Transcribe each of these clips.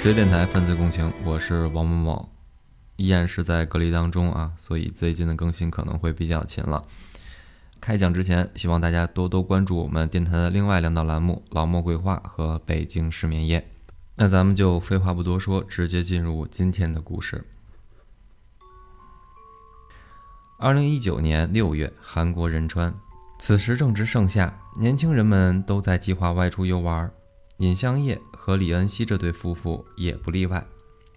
职业电台犯罪共情，我是王某某，依然是在隔离当中啊，所以最近的更新可能会比较勤了。开讲之前，希望大家多多关注我们电台的另外两档栏目《老莫鬼话》和《北京失眠夜》。那咱们就废话不多说，直接进入今天的故事。二零一九年六月，韩国仁川，此时正值盛夏，年轻人们都在计划外出游玩。尹相业和李恩熙这对夫妇也不例外，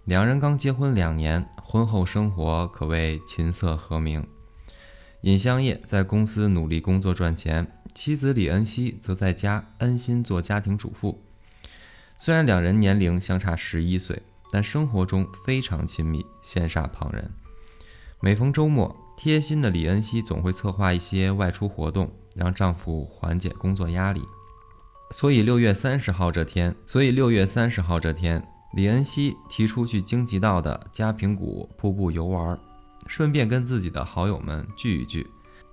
两人刚结婚两年，婚后生活可谓琴瑟和鸣。尹相业在公司努力工作赚钱，妻子李恩熙则在家安心做家庭主妇。虽然两人年龄相差十一岁，但生活中非常亲密，羡煞旁人。每逢周末，贴心的李恩熙总会策划一些外出活动，让丈夫缓解工作压力。所以六月三十号这天，所以六月三十号这天，李恩熙提出去京畿道的嘉平谷瀑布游玩，顺便跟自己的好友们聚一聚。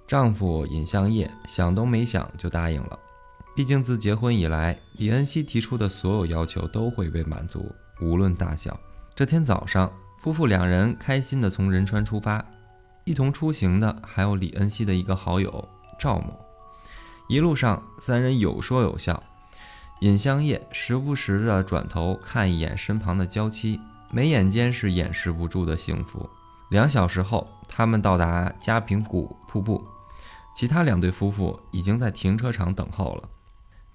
丈夫尹相业想都没想就答应了，毕竟自结婚以来，李恩熙提出的所有要求都会被满足，无论大小。这天早上，夫妇两人开心地从仁川出发，一同出行的还有李恩熙的一个好友赵某。一路上，三人有说有笑。尹相业时不时地转头看一眼身旁的娇妻，眉眼间是掩饰不住的幸福。两小时后，他们到达嘉平谷瀑布，其他两对夫妇已经在停车场等候了。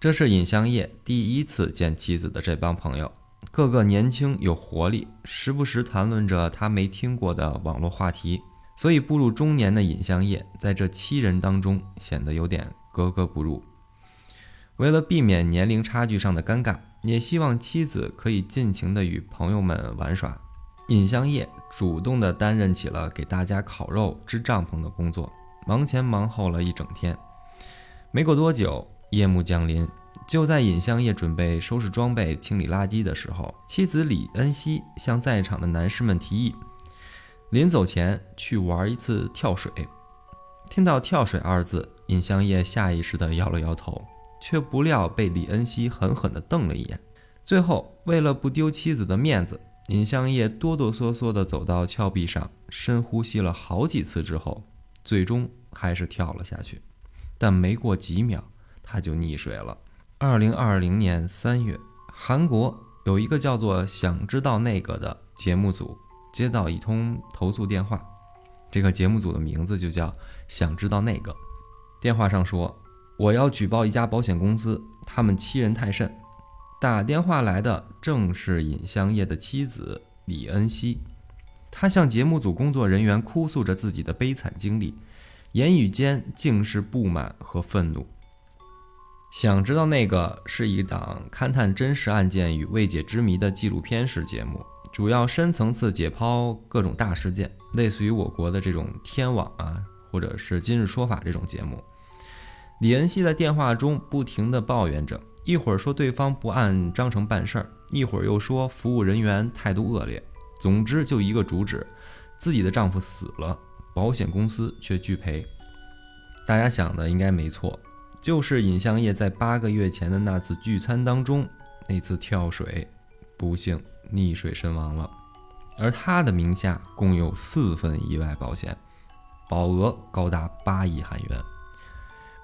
这是尹相业第一次见妻子的这帮朋友，个个年轻有活力，时不时谈论着他没听过的网络话题。所以，步入中年的尹相业在这七人当中显得有点。格格不入。为了避免年龄差距上的尴尬，也希望妻子可以尽情的与朋友们玩耍。尹相业主动的担任起了给大家烤肉、支帐篷的工作，忙前忙后了一整天。没过多久，夜幕降临，就在尹相业准备收拾装备、清理垃圾的时候，妻子李恩熙向在场的男士们提议，临走前去玩一次跳水。听到“跳水”二字。尹相业下意识地摇了摇头，却不料被李恩熙狠狠地瞪了一眼。最后，为了不丢妻子的面子，尹相业哆哆嗦嗦地走到峭壁上，深呼吸了好几次之后，最终还是跳了下去。但没过几秒，他就溺水了。二零二零年三月，韩国有一个叫做“想知道那个”的节目组接到一通投诉电话，这个节目组的名字就叫“想知道那个”。电话上说：“我要举报一家保险公司，他们欺人太甚。”打电话来的正是尹相业的妻子李恩熙，她向节目组工作人员哭诉着自己的悲惨经历，言语间尽是不满和愤怒。想知道那个是一档勘探真实案件与未解之谜的纪录片式节目，主要深层次解剖各种大事件，类似于我国的这种天网啊。或者是今日说法这种节目，李恩熙在电话中不停地抱怨着，一会儿说对方不按章程办事儿，一会儿又说服务人员态度恶劣。总之就一个主旨：自己的丈夫死了，保险公司却拒赔。大家想的应该没错，就是尹相业在八个月前的那次聚餐当中，那次跳水，不幸溺水身亡了。而他的名下共有四份意外保险。保额高达八亿韩元，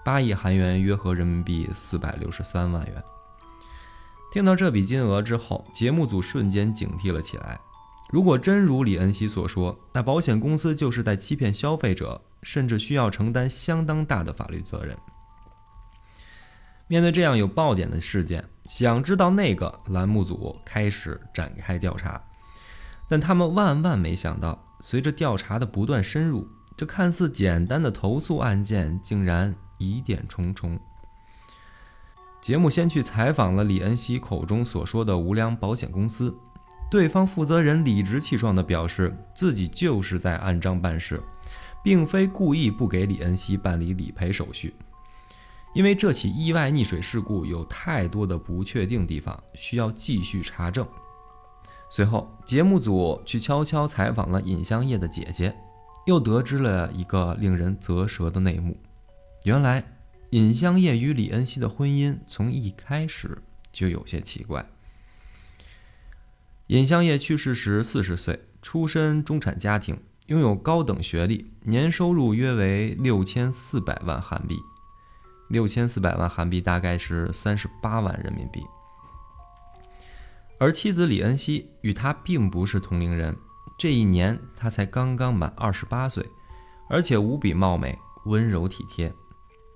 八亿韩元约合人民币四百六十三万元。听到这笔金额之后，节目组瞬间警惕了起来。如果真如李恩熙所说，那保险公司就是在欺骗消费者，甚至需要承担相当大的法律责任。面对这样有爆点的事件，想知道那个栏目组开始展开调查，但他们万万没想到，随着调查的不断深入。这看似简单的投诉案件，竟然疑点重重。节目先去采访了李恩熙口中所说的无良保险公司，对方负责人理直气壮地表示，自己就是在按章办事，并非故意不给李恩熙办理理赔手续。因为这起意外溺水事故有太多的不确定地方，需要继续查证。随后，节目组去悄悄采访了尹香叶的姐姐。又得知了一个令人啧舌的内幕：原来尹相业与李恩熙的婚姻从一开始就有些奇怪。尹相业去世时四十岁，出身中产家庭，拥有高等学历，年收入约为六千四百万韩币。六千四百万韩币大概是三十八万人民币。而妻子李恩熙与他并不是同龄人，这一年他才刚刚满二十八岁，而且无比貌美、温柔体贴。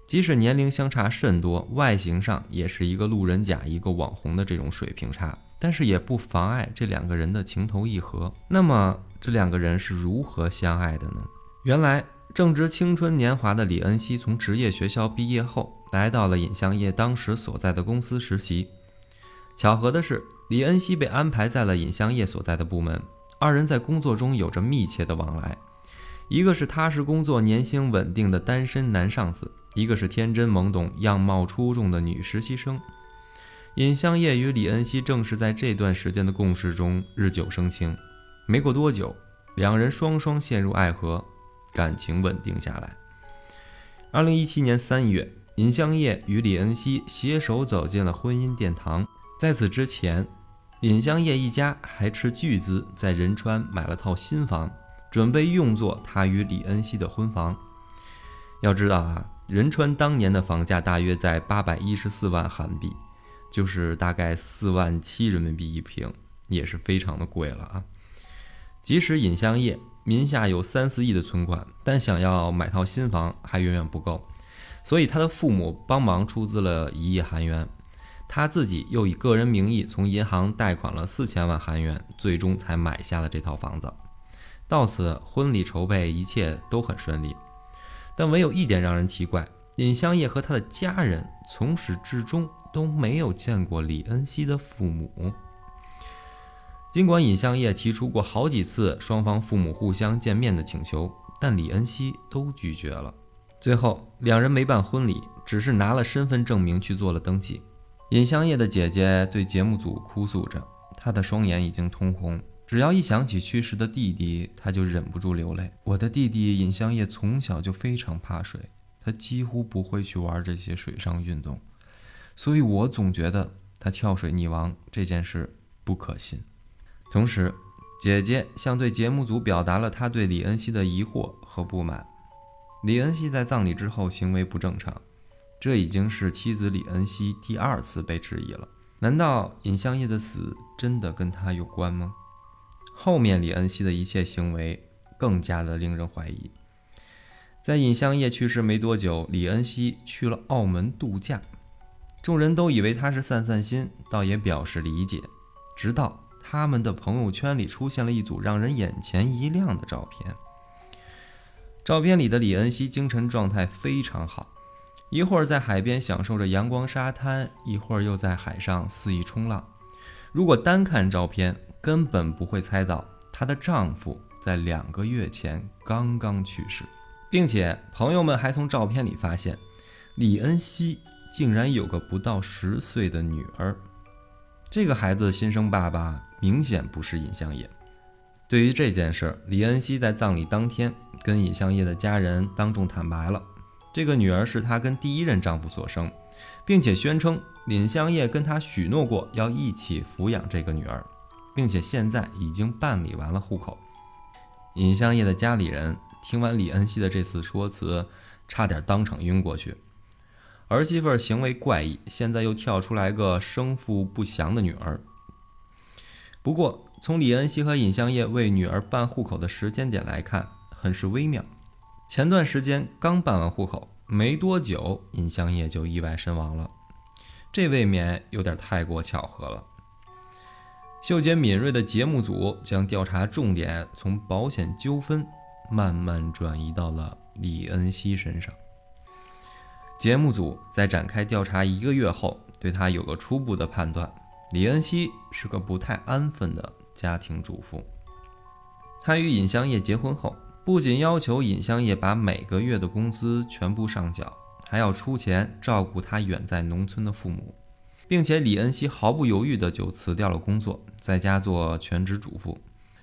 即使年龄相差甚多，外形上也是一个路人甲、一个网红的这种水平差，但是也不妨碍这两个人的情投意合。那么这两个人是如何相爱的呢？原来正值青春年华的李恩熙从职业学校毕业后，来到了尹相业当时所在的公司实习。巧合的是，李恩熙被安排在了尹相业所在的部门，二人在工作中有着密切的往来。一个是踏实工作、年薪稳定的单身男上司。一个是天真懵懂、样貌出众的女实习生，尹相业与李恩熙正是在这段时间的共事中日久生情。没过多久，两人双双陷入爱河，感情稳定下来。二零一七年三月，尹相业与李恩熙携手走进了婚姻殿堂。在此之前，尹相业一家还斥巨资在仁川买了套新房，准备用作他与李恩熙的婚房。要知道啊。仁川当年的房价大约在八百一十四万韩币，就是大概四万七人民币一平，也是非常的贵了啊。即使尹相业名下有三四亿的存款，但想要买套新房还远远不够，所以他的父母帮忙出资了一亿韩元，他自己又以个人名义从银行贷款了四千万韩元，最终才买下了这套房子。到此，婚礼筹备一切都很顺利。但唯有一点让人奇怪，尹相业和他的家人从始至终都没有见过李恩熙的父母。尽管尹相业提出过好几次双方父母互相见面的请求，但李恩熙都拒绝了。最后，两人没办婚礼，只是拿了身份证明去做了登记。尹相烨的姐姐对节目组哭诉着，她的双眼已经通红。只要一想起去世的弟弟，她就忍不住流泪。我的弟弟尹相烨从小就非常怕水，他几乎不会去玩这些水上运动，所以我总觉得他跳水溺亡这件事不可信。同时，姐姐向对节目组表达了他对李恩熙的疑惑和不满。李恩熙在葬礼之后行为不正常，这已经是妻子李恩熙第二次被质疑了。难道尹相业的死真的跟他有关吗？后面李恩熙的一切行为更加的令人怀疑。在尹相业去世没多久，李恩熙去了澳门度假，众人都以为他是散散心，倒也表示理解。直到他们的朋友圈里出现了一组让人眼前一亮的照片。照片里的李恩熙精神状态非常好，一会儿在海边享受着阳光沙滩，一会儿又在海上肆意冲浪。如果单看照片，根本不会猜到，她的丈夫在两个月前刚刚去世，并且朋友们还从照片里发现，李恩熙竟然有个不到十岁的女儿。这个孩子的新生爸爸明显不是尹相业。对于这件事，李恩熙在葬礼当天跟尹相业的家人当众坦白了，这个女儿是她跟第一任丈夫所生，并且宣称尹相业跟她许诺过要一起抚养这个女儿。并且现在已经办理完了户口。尹相业的家里人听完李恩熙的这次说辞，差点当场晕过去。儿媳妇行为怪异，现在又跳出来个生父不详的女儿。不过，从李恩熙和尹相业为女儿办户口的时间点来看，很是微妙。前段时间刚办完户口，没多久，尹相业就意外身亡了，这未免有点太过巧合了。嗅觉敏锐的节目组将调查重点从保险纠纷慢慢转移到了李恩熙身上。节目组在展开调查一个月后，对他有了初步的判断：李恩熙是个不太安分的家庭主妇。他与尹相业结婚后，不仅要求尹相业把每个月的工资全部上缴，还要出钱照顾他远在农村的父母。并且李恩熙毫不犹豫地就辞掉了工作，在家做全职主妇。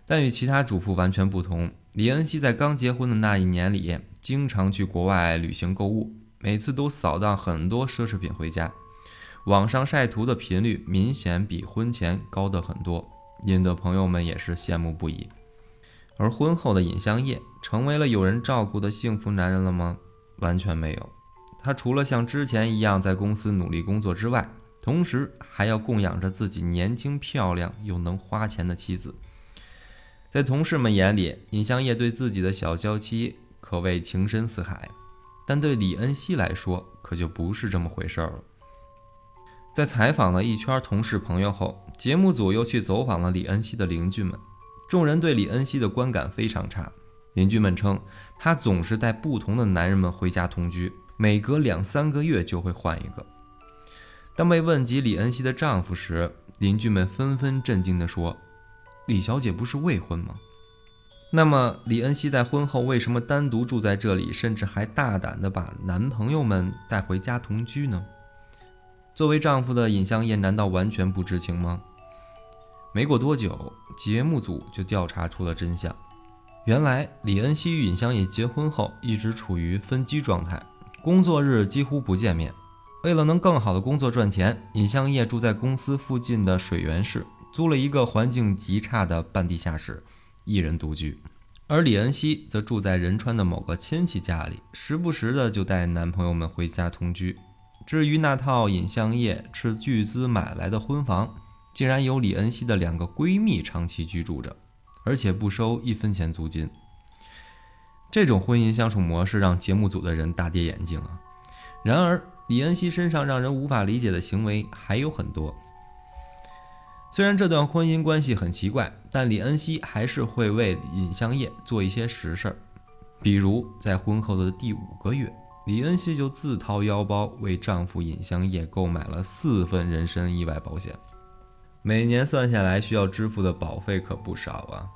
但与其他主妇完全不同，李恩熙在刚结婚的那一年里，经常去国外旅行购物，每次都扫荡很多奢侈品回家。网上晒图的频率明显比婚前高的很多，引得朋友们也是羡慕不已。而婚后的尹相业成为了有人照顾的幸福男人了吗？完全没有。他除了像之前一样在公司努力工作之外，同时还要供养着自己年轻漂亮又能花钱的妻子。在同事们眼里，尹相业对自己的小娇妻可谓情深似海，但对李恩熙来说可就不是这么回事了。在采访了一圈同事朋友后，节目组又去走访了李恩熙的邻居们。众人对李恩熙的观感非常差，邻居们称她总是带不同的男人们回家同居，每隔两三个月就会换一个。当被问及李恩熙的丈夫时，邻居们纷纷震惊地说：“李小姐不是未婚吗？那么李恩熙在婚后为什么单独住在这里，甚至还大胆地把男朋友们带回家同居呢？作为丈夫的尹相燕难道完全不知情吗？”没过多久，节目组就调查出了真相。原来李恩熙与尹相业结婚后一直处于分居状态，工作日几乎不见面。为了能更好的工作赚钱，尹相业住在公司附近的水源市，租了一个环境极差的半地下室，一人独居。而李恩熙则住在仁川的某个亲戚家里，时不时的就带男朋友们回家同居。至于那套尹相业斥巨资买来的婚房，竟然有李恩熙的两个闺蜜长期居住着，而且不收一分钱租金。这种婚姻相处模式让节目组的人大跌眼镜啊！然而。李恩熙身上让人无法理解的行为还有很多。虽然这段婚姻关系很奇怪，但李恩熙还是会为尹相业做一些实事儿。比如在婚后的第五个月，李恩熙就自掏腰包为丈夫尹相业购买了四份人身意外保险，每年算下来需要支付的保费可不少啊。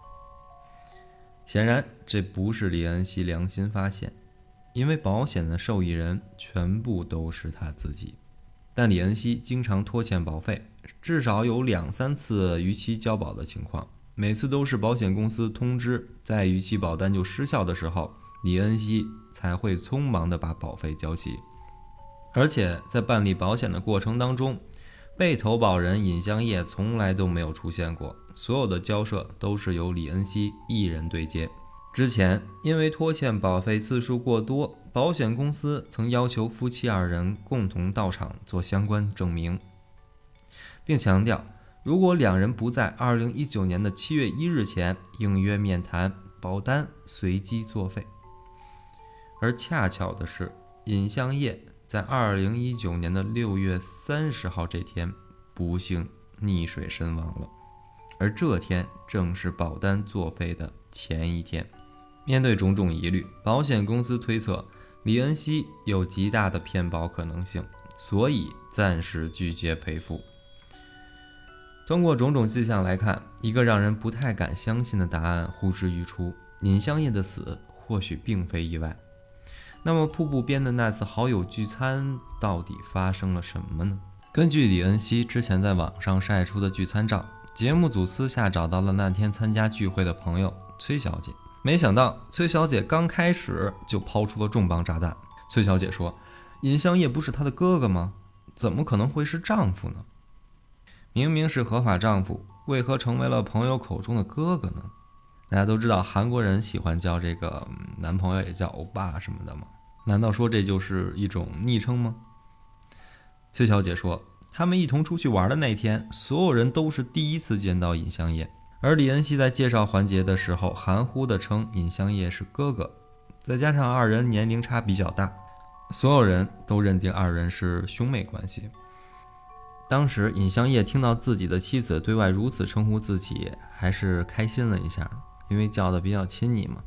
显然，这不是李恩熙良心发现。因为保险的受益人全部都是他自己，但李恩熙经常拖欠保费，至少有两三次逾期交保的情况，每次都是保险公司通知在逾期保单就失效的时候，李恩熙才会匆忙的把保费交齐。而且在办理保险的过程当中，被投保人尹相业从来都没有出现过，所有的交涉都是由李恩熙一人对接。之前因为拖欠保费次数过多，保险公司曾要求夫妻二人共同到场做相关证明，并强调，如果两人不在二零一九年的七月一日前应约面谈，保单随机作废。而恰巧的是，尹相业在二零一九年的六月三十号这天不幸溺水身亡了，而这天正是保单作废的前一天。面对种种疑虑，保险公司推测李恩熙有极大的骗保可能性，所以暂时拒绝赔付。通过种种迹象来看，一个让人不太敢相信的答案呼之欲出：尹香叶的死或许并非意外。那么，瀑布边的那次好友聚餐到底发生了什么呢？根据李恩熙之前在网上晒出的聚餐照，节目组私下找到了那天参加聚会的朋友崔小姐。没想到崔小姐刚开始就抛出了重磅炸弹。崔小姐说：“尹相业不是她的哥哥吗？怎么可能会是丈夫呢？明明是合法丈夫，为何成为了朋友口中的哥哥呢？”大家都知道韩国人喜欢叫这个男朋友也叫欧巴什么的吗？难道说这就是一种昵称吗？崔小姐说：“他们一同出去玩的那天，所有人都是第一次见到尹相业。”而李恩熙在介绍环节的时候，含糊地称尹相业是哥哥，再加上二人年龄差比较大，所有人都认定二人是兄妹关系。当时尹相业听到自己的妻子对外如此称呼自己，还是开心了一下，因为叫的比较亲昵嘛。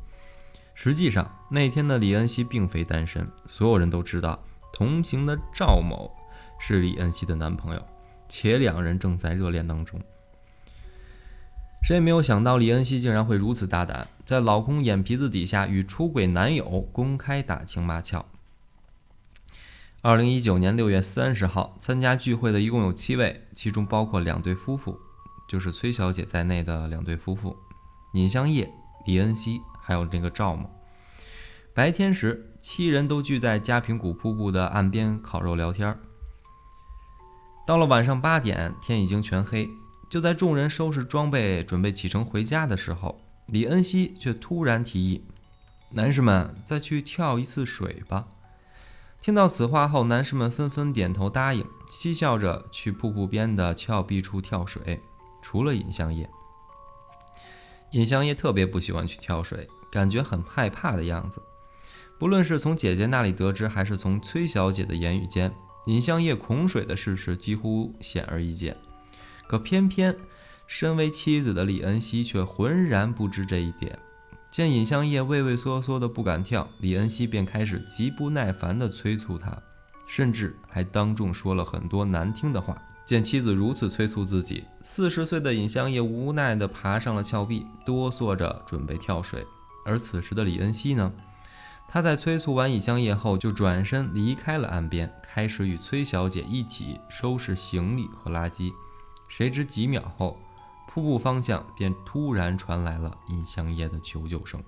实际上那天的李恩熙并非单身，所有人都知道同行的赵某是李恩熙的男朋友，且两人正在热恋当中。谁也没有想到，李恩熙竟然会如此大胆，在老公眼皮子底下与出轨男友公开打情骂俏。二零一九年六月三十号，参加聚会的一共有七位，其中包括两对夫妇，就是崔小姐在内的两对夫妇，尹相业、李恩熙，还有这个赵某。白天时，七人都聚在嘉平谷瀑布的岸边烤肉聊天。到了晚上八点，天已经全黑。就在众人收拾装备准备启程回家的时候，李恩熙却突然提议：“男士们，再去跳一次水吧。”听到此话后，男士们纷纷点头答应，嬉笑着去瀑布边的峭壁处跳水。除了尹相业，尹相业特别不喜欢去跳水，感觉很害怕的样子。不论是从姐姐那里得知，还是从崔小姐的言语间，尹相业恐水的事实几乎显而易见。可偏偏身为妻子的李恩熙却浑然不知这一点。见尹相业畏畏缩缩的不敢跳，李恩熙便开始极不耐烦地催促他，甚至还当众说了很多难听的话。见妻子如此催促自己，四十岁的尹相业无奈地爬上了峭壁，哆嗦着准备跳水。而此时的李恩熙呢？他在催促完尹相业后，就转身离开了岸边，开始与崔小姐一起收拾行李和垃圾。谁知几秒后，瀑布方向便突然传来了尹相业的求救声。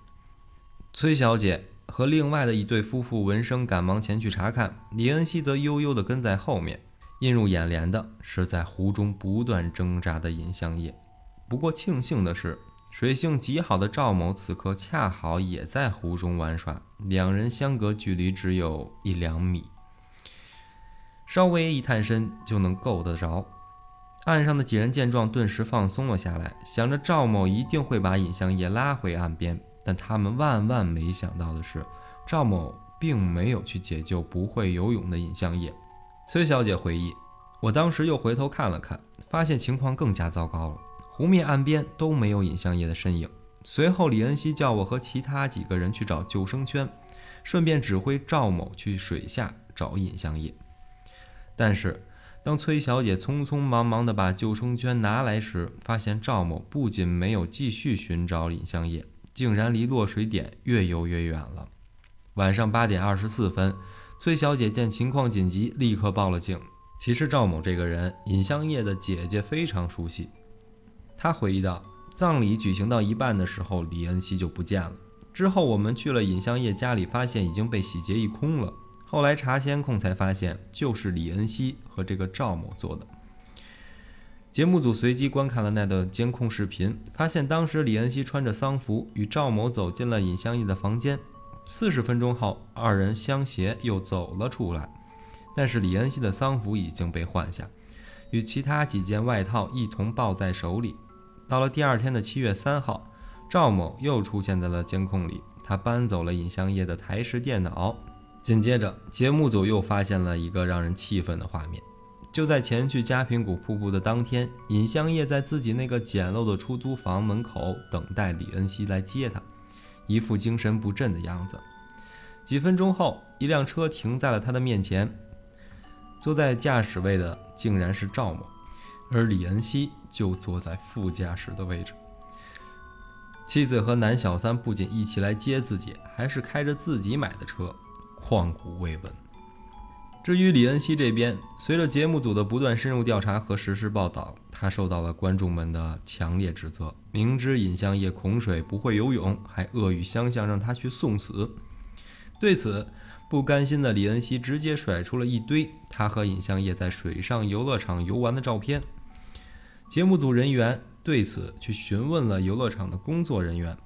崔小姐和另外的一对夫妇闻声赶忙前去查看，李恩熙则悠悠地跟在后面。映入眼帘的是在湖中不断挣扎的尹相业。不过庆幸的是，水性极好的赵某此刻恰好也在湖中玩耍，两人相隔距离只有一两米，稍微一探身就能够得着。岸上的几人见状，顿时放松了下来，想着赵某一定会把尹相业拉回岸边。但他们万万没想到的是，赵某并没有去解救不会游泳的尹相业。崔小姐回忆：“我当时又回头看了看，发现情况更加糟糕了。湖面岸边都没有尹相业的身影。随后，李恩熙叫我和其他几个人去找救生圈，顺便指挥赵某去水下找尹相业。但是……”当崔小姐匆匆忙忙地把救生圈拿来时，发现赵某不仅没有继续寻找尹相业，竟然离落水点越游越远了。晚上八点二十四分，崔小姐见情况紧急，立刻报了警。其实赵某这个人，尹相业的姐姐非常熟悉。她回忆道：“葬礼举行到一半的时候，李恩熙就不见了。之后我们去了尹相业家里，发现已经被洗劫一空了。”后来查监控才发现，就是李恩熙和这个赵某做的。节目组随机观看了那段监控视频，发现当时李恩熙穿着丧服，与赵某走进了尹相业的房间。四十分钟后，二人相携又走了出来，但是李恩熙的丧服已经被换下，与其他几件外套一同抱在手里。到了第二天的七月三号，赵某又出现在了监控里，他搬走了尹相业的台式电脑。紧接着，节目组又发现了一个让人气愤的画面。就在前去嘉平谷瀑布的当天，尹相业在自己那个简陋的出租房门口等待李恩熙来接他，一副精神不振的样子。几分钟后，一辆车停在了他的面前，坐在驾驶位的竟然是赵某，而李恩熙就坐在副驾驶的位置。妻子和男小三不仅一起来接自己，还是开着自己买的车。旷古未闻。至于李恩熙这边，随着节目组的不断深入调查和实时报道，他受到了观众们的强烈指责。明知尹相业恐水不会游泳，还恶语相向让他去送死。对此，不甘心的李恩熙直接甩出了一堆他和尹相业在水上游乐场游玩的照片。节目组人员对此去询问了游乐场的工作人员，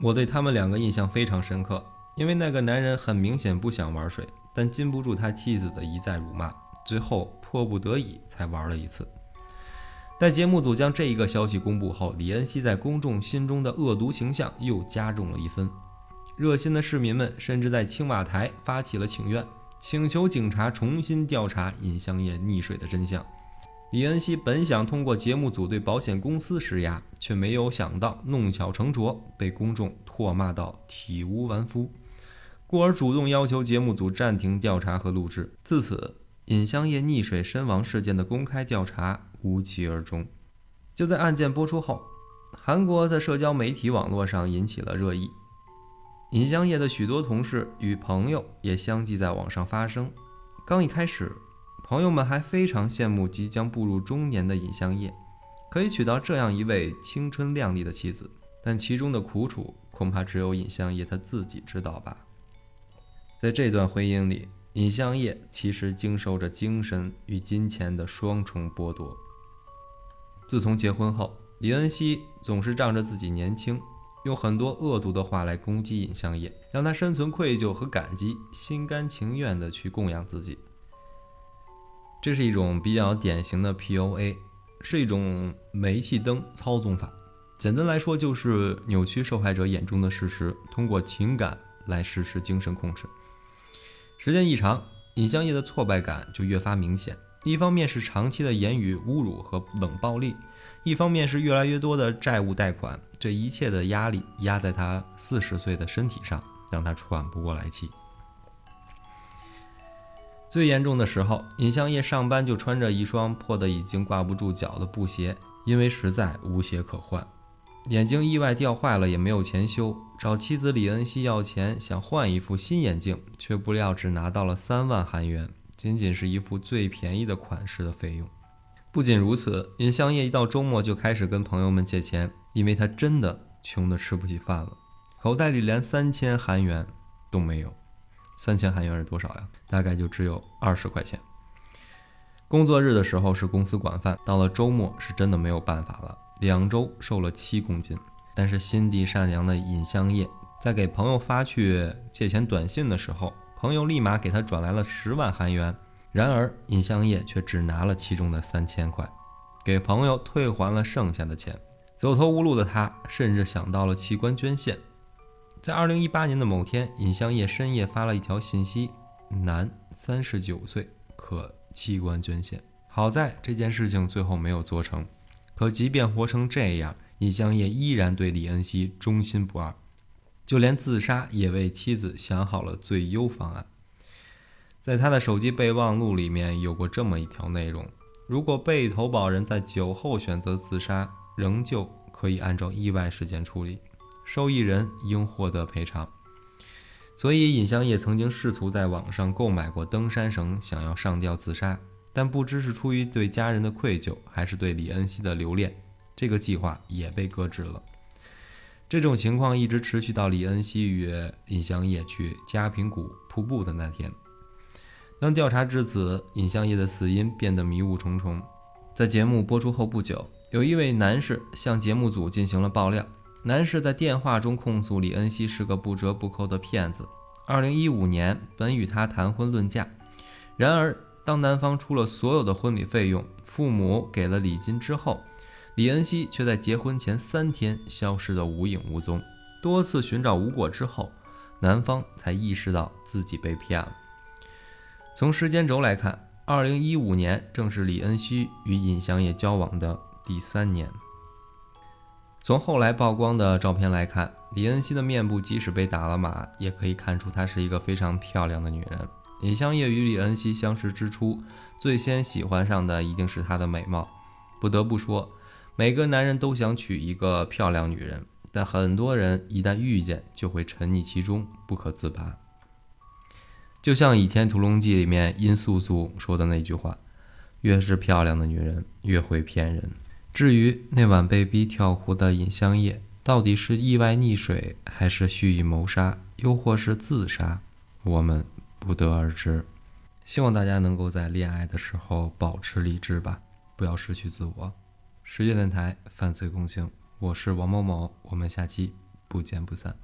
我对他们两个印象非常深刻。因为那个男人很明显不想玩水，但禁不住他妻子的一再辱骂，最后迫不得已才玩了一次。待节目组将这一个消息公布后，李恩熙在公众心中的恶毒形象又加重了一分。热心的市民们甚至在青瓦台发起了请愿，请求警察重新调查尹香叶溺水的真相。李恩熙本想通过节目组对保险公司施压，却没有想到弄巧成拙，被公众唾骂到体无完肤。故而主动要求节目组暂停调查和录制。自此，尹香叶溺水身亡事件的公开调查无疾而终。就在案件播出后，韩国的社交媒体网络上引起了热议。尹香叶的许多同事与朋友也相继在网上发声。刚一开始，朋友们还非常羡慕即将步入中年的尹香叶，可以娶到这样一位青春靓丽的妻子。但其中的苦楚，恐怕只有尹香叶他自己知道吧。在这段婚姻里，尹相业其实经受着精神与金钱的双重剥夺。自从结婚后，李恩熙总是仗着自己年轻，用很多恶毒的话来攻击尹相业，让他生存愧疚和感激，心甘情愿地去供养自己。这是一种比较典型的 POA，是一种煤气灯操纵法。简单来说，就是扭曲受害者眼中的事实，通过情感来实施精神控制。时间一长，尹相业的挫败感就越发明显。一方面是长期的言语侮辱和冷暴力，一方面是越来越多的债务贷款，这一切的压力压在他四十岁的身体上，让他喘不过来气。最严重的时候，尹相业上班就穿着一双破的已经挂不住脚的布鞋，因为实在无鞋可换。眼睛意外掉坏了，也没有钱修，找妻子李恩熙要钱，想换一副新眼镜，却不料只拿到了三万韩元，仅仅是一副最便宜的款式的费用。不仅如此，尹相业一到周末就开始跟朋友们借钱，因为他真的穷得吃不起饭了，口袋里连三千韩元都没有。三千韩元是多少呀？大概就只有二十块钱。工作日的时候是公司管饭，到了周末是真的没有办法了。两周瘦了七公斤，但是心地善良的尹相业在给朋友发去借钱短信的时候，朋友立马给他转来了十万韩元。然而尹相业却只拿了其中的三千块，给朋友退还了剩下的钱。走投无路的他，甚至想到了器官捐献。在二零一八年的某天，尹相业深夜发了一条信息：“男，三十九岁，可器官捐献。”好在这件事情最后没有做成。可即便活成这样，尹相业依然对李恩熙忠心不二，就连自杀也为妻子想好了最优方案。在他的手机备忘录里面有过这么一条内容：如果被投保人在酒后选择自杀，仍旧可以按照意外事件处理。受益人应获得赔偿，所以尹相业曾经试图在网上购买过登山绳，想要上吊自杀，但不知是出于对家人的愧疚，还是对李恩熙的留恋，这个计划也被搁置了。这种情况一直持续到李恩熙与尹相业去嘉平谷瀑布的那天。当调查至此，尹相业的死因变得迷雾重重。在节目播出后不久，有一位男士向节目组进行了爆料。男士在电话中控诉李恩熙是个不折不扣的骗子。二零一五年，本与他谈婚论嫁，然而当男方出了所有的婚礼费用，父母给了礼金之后，李恩熙却在结婚前三天消失得无影无踪。多次寻找无果之后，男方才意识到自己被骗了。从时间轴来看，二零一五年正是李恩熙与尹相业交往的第三年。从后来曝光的照片来看，李恩熙的面部即使被打了码，也可以看出她是一个非常漂亮的女人。尹相业与李恩熙相识之初，最先喜欢上的一定是她的美貌。不得不说，每个男人都想娶一个漂亮女人，但很多人一旦遇见，就会沉溺其中，不可自拔。就像《倚天屠龙记》里面殷素素说的那句话：“越是漂亮的女人，越会骗人。”至于那晚被逼跳湖的尹相业，到底是意外溺水，还是蓄意谋杀，又或是自杀，我们不得而知。希望大家能够在恋爱的时候保持理智吧，不要失去自我。十月电台犯罪共情，我是王某某，我们下期不见不散。